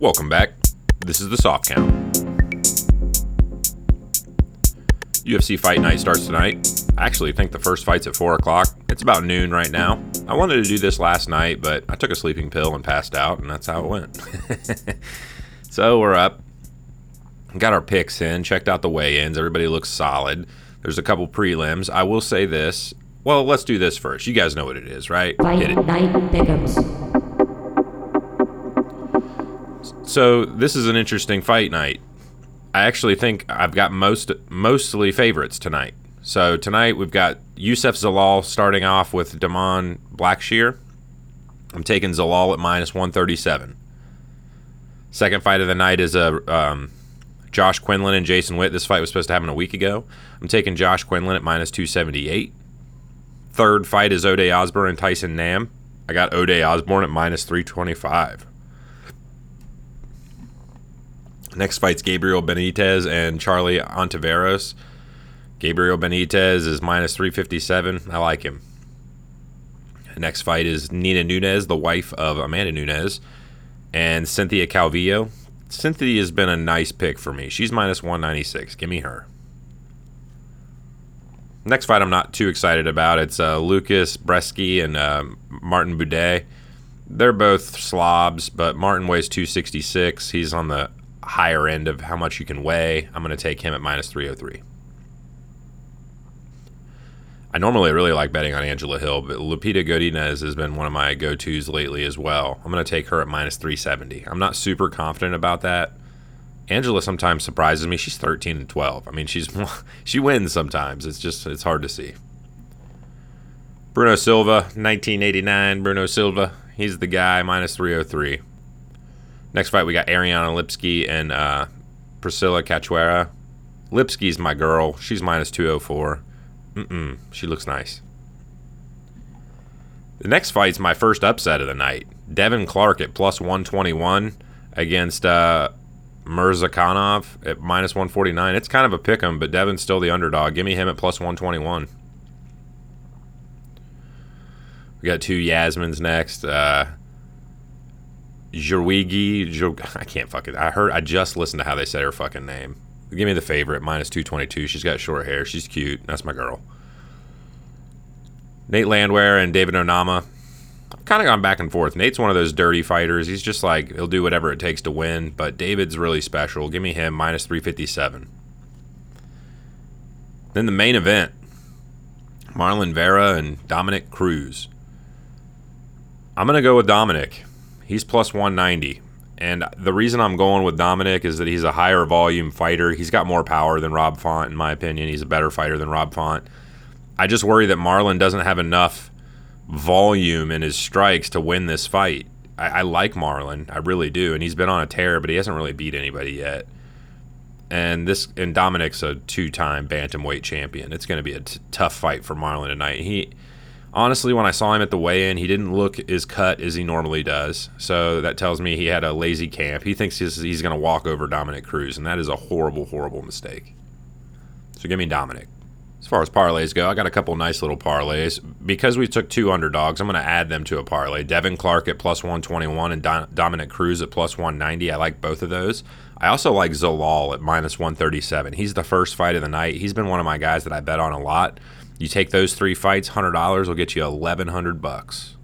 Welcome back. This is the soft count. UFC Fight Night starts tonight. I actually think the first fight's at 4 o'clock. It's about noon right now. I wanted to do this last night, but I took a sleeping pill and passed out, and that's how it went. so we're up. Got our picks in, checked out the weigh ins. Everybody looks solid. There's a couple prelims. I will say this. Well, let's do this first. You guys know what it is, right? Fight Hit it. Night Pick'ems. So this is an interesting fight night. I actually think I've got most mostly favorites tonight. So tonight we've got Youssef Zalal starting off with Damon Blackshear. I'm taking Zalal at minus 137. Second fight of the night is a um, Josh Quinlan and Jason Witt. This fight was supposed to happen a week ago. I'm taking Josh Quinlan at minus 278. Third fight is Ode Osbourne and Tyson Nam. I got Ode Osbourne at minus 325. Next fight's Gabriel Benitez and Charlie Ontiveros. Gabriel Benitez is minus 357. I like him. Next fight is Nina Nunes, the wife of Amanda Nunes, and Cynthia Calvillo. Cynthia has been a nice pick for me. She's minus 196. Give me her. Next fight I'm not too excited about. It's uh, Lucas Brzeski and uh, Martin Buday. They're both slobs, but Martin weighs 266. He's on the higher end of how much you can weigh. I'm going to take him at minus 303. I normally really like betting on Angela Hill, but Lupita Godinez has been one of my go tos lately as well. I'm going to take her at minus 370. I'm not super confident about that. Angela sometimes surprises me. She's 13 and 12. I mean, she's she wins sometimes. It's just it's hard to see. Bruno Silva, 1989. Bruno Silva, he's the guy. Minus 303. Next fight, we got Ariane Lipski and uh, Priscila Cachoeira. Lipski's my girl. She's minus 204. Mm-mm. She looks nice. The next fight's my first upset of the night. Devin Clark at plus 121 against uh, Murzakanov at minus 149. It's kind of a pick 'em, but Devin's still the underdog. Give me him at plus 121. We got two Yasmins next. Uh, Jerwigi, Jer- I can't fucking. I heard. I just listened to how they said her fucking name. Give me the favorite, minus 222. She's got short hair. She's cute. That's my girl. Nate Landwehr and David Onama. I've kind of gone back and forth. Nate's one of those dirty fighters. He's just like, he'll do whatever it takes to win, but David's really special. Give me him, minus 357. Then the main event Marlon Vera and Dominick Cruz. I'm to go with Dominick. He's plus 190. And the reason I'm going with Dominick is that he's a higher volume fighter. He's got more power than Rob Font, in my opinion. He's a better fighter than Rob Font. I just worry that Marlon doesn't have enough volume in his strikes to win this fight. I, I like Marlon, I really do, and he's been on a tear, but he hasn't really beat anybody yet. And this and Dominick's a two-time bantamweight champion. It's going to be a t- tough fight for Marlon tonight. He honestly, when I saw him at the weigh-in, he didn't look as cut as he normally does. So that tells me he had a lazy camp. He thinks he's, he's going to walk over Dominick Cruz, and that is a horrible, horrible mistake. So give me Dominick. As far as parlays go, I got a couple nice little parlays. Because we took two underdogs, I'm going to add them to a parlay. Devin Clark at plus 121 and Don- Dominick Cruz at plus 190. I like both of those. I also like Zalal at minus 137. He's the first fight of the night. He's been one of my guys that I bet on a lot. You take those three fights, hundred dollars will get you eleven hundred bucks.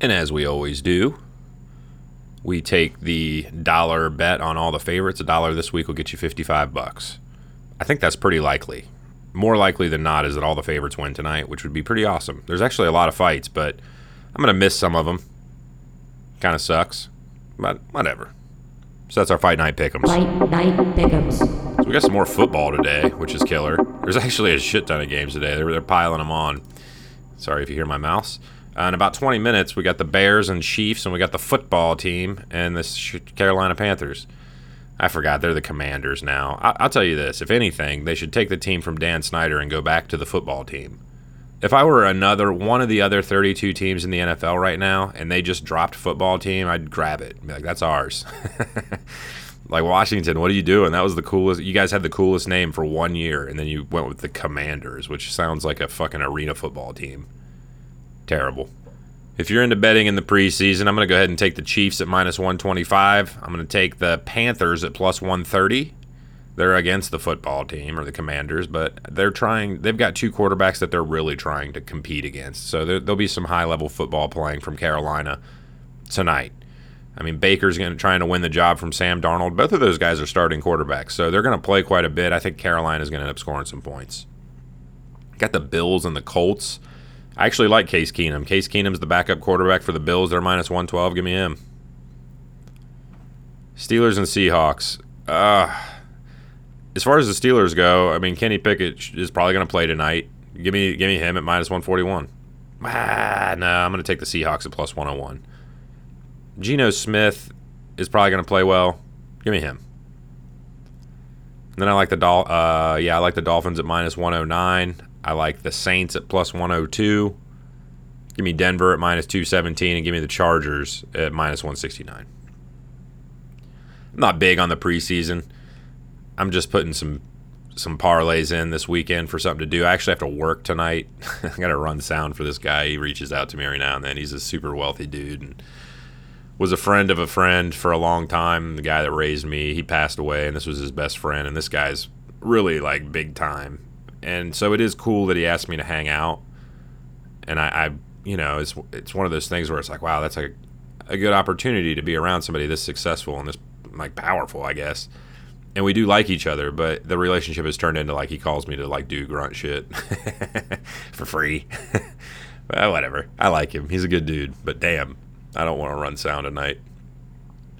And as we always do, we take the dollar bet on all the favorites. A dollar this week will get you fifty-five bucks. I think that's pretty likely. More likely than not is that all the favorites win tonight, which would be pretty awesome. There's actually a lot of fights, but I'm gonna miss some of them. Kind of sucks, but whatever. So that's our fight night pick'ems. Fight Night Pick'ems. We got some more football today, which is killer. There's actually a shit ton of games today. They're, they're piling them on. Sorry if you hear my mouse. Uh, in about 20 minutes, we got the Bears and Chiefs, and we got the football team and the Carolina Panthers. I forgot they're the Commanders now. I- I'll tell you this: if anything, they should take the team from Dan Snyder and go back to the football team. If I were another one of the other 32 teams in the NFL right now, and they just dropped football team, I'd grab it. Be like, that's ours. like Washington, what are you doing? That was the coolest. You guys had the coolest name for one year, and then you went with the Commanders, which sounds like a fucking arena football team. Terrible. If you're into betting in the preseason, I'm going to go ahead and take the Chiefs at minus 125. I'm going to take the Panthers at plus 130. They're against the football team or the Commanders, but they're trying. They've got two quarterbacks that they're really trying to compete against. So there, there'll be some high level football playing from Carolina tonight. I mean, Baker's going to trying to win the job from Sam Darnold. Both of those guys are starting quarterbacks, so they're going to play quite a bit. I think Carolina's going to end up scoring some points. Got the Bills and the Colts. I actually like Case Keenum. Case Keenum's the backup quarterback for the Bills. They're minus 112. Give me him. Steelers and Seahawks. Uh, as far as the Steelers go, I mean, Kenny Pickett is probably going to play tonight. Give me, give me him at minus 141. Ah, no, I'm going to take the Seahawks at plus 101. Geno Smith is probably going to play well. Give me him. then I like the Dol- uh, yeah, I like the Dolphins at minus 109. I like the Saints at plus 102. Give me Denver at minus 217 and give me the Chargers at minus 169. I'm not big on the preseason. I'm just putting some some parlays in this weekend for something to do. I actually have to work tonight. I got to run sound for this guy. He reaches out to me every now and then. He's a super wealthy dude and was a friend of a friend for a long time. The guy that raised me, he passed away, and this was his best friend. And this guy's really like big time. And so it is cool that he asked me to hang out. And I, I you know, it's it's one of those things where it's like, wow, that's like a good opportunity to be around somebody this successful and this like powerful, I guess and we do like each other, but the relationship has turned into like he calls me to like do grunt shit for free. well, whatever. I like him. He's a good dude, but damn, I don't want to run sound tonight.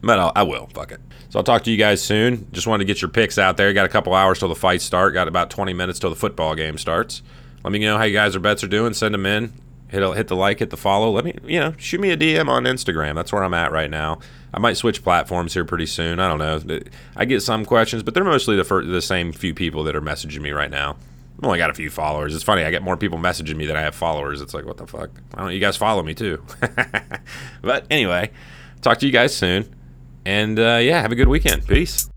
But I'll, I will. Fuck it. So I'll talk to you guys soon. Just wanted to get your picks out there. Got a couple hours till the fights start. Got about 20 minutes till the football game starts. Let me know how you guys' are bets are doing. Send them in. Hit hit the like, hit the follow. Let me you know shoot me a DM on Instagram. That's where I'm at right now. I might switch platforms here pretty soon. I don't know. I get some questions, but they're mostly the the same few people that are messaging me right now. I've only got a few followers. It's funny. I get more people messaging me than I have followers. It's like, what the fuck? Why don't you guys follow me too? but anyway, talk to you guys soon. And uh, yeah, have a good weekend. Peace.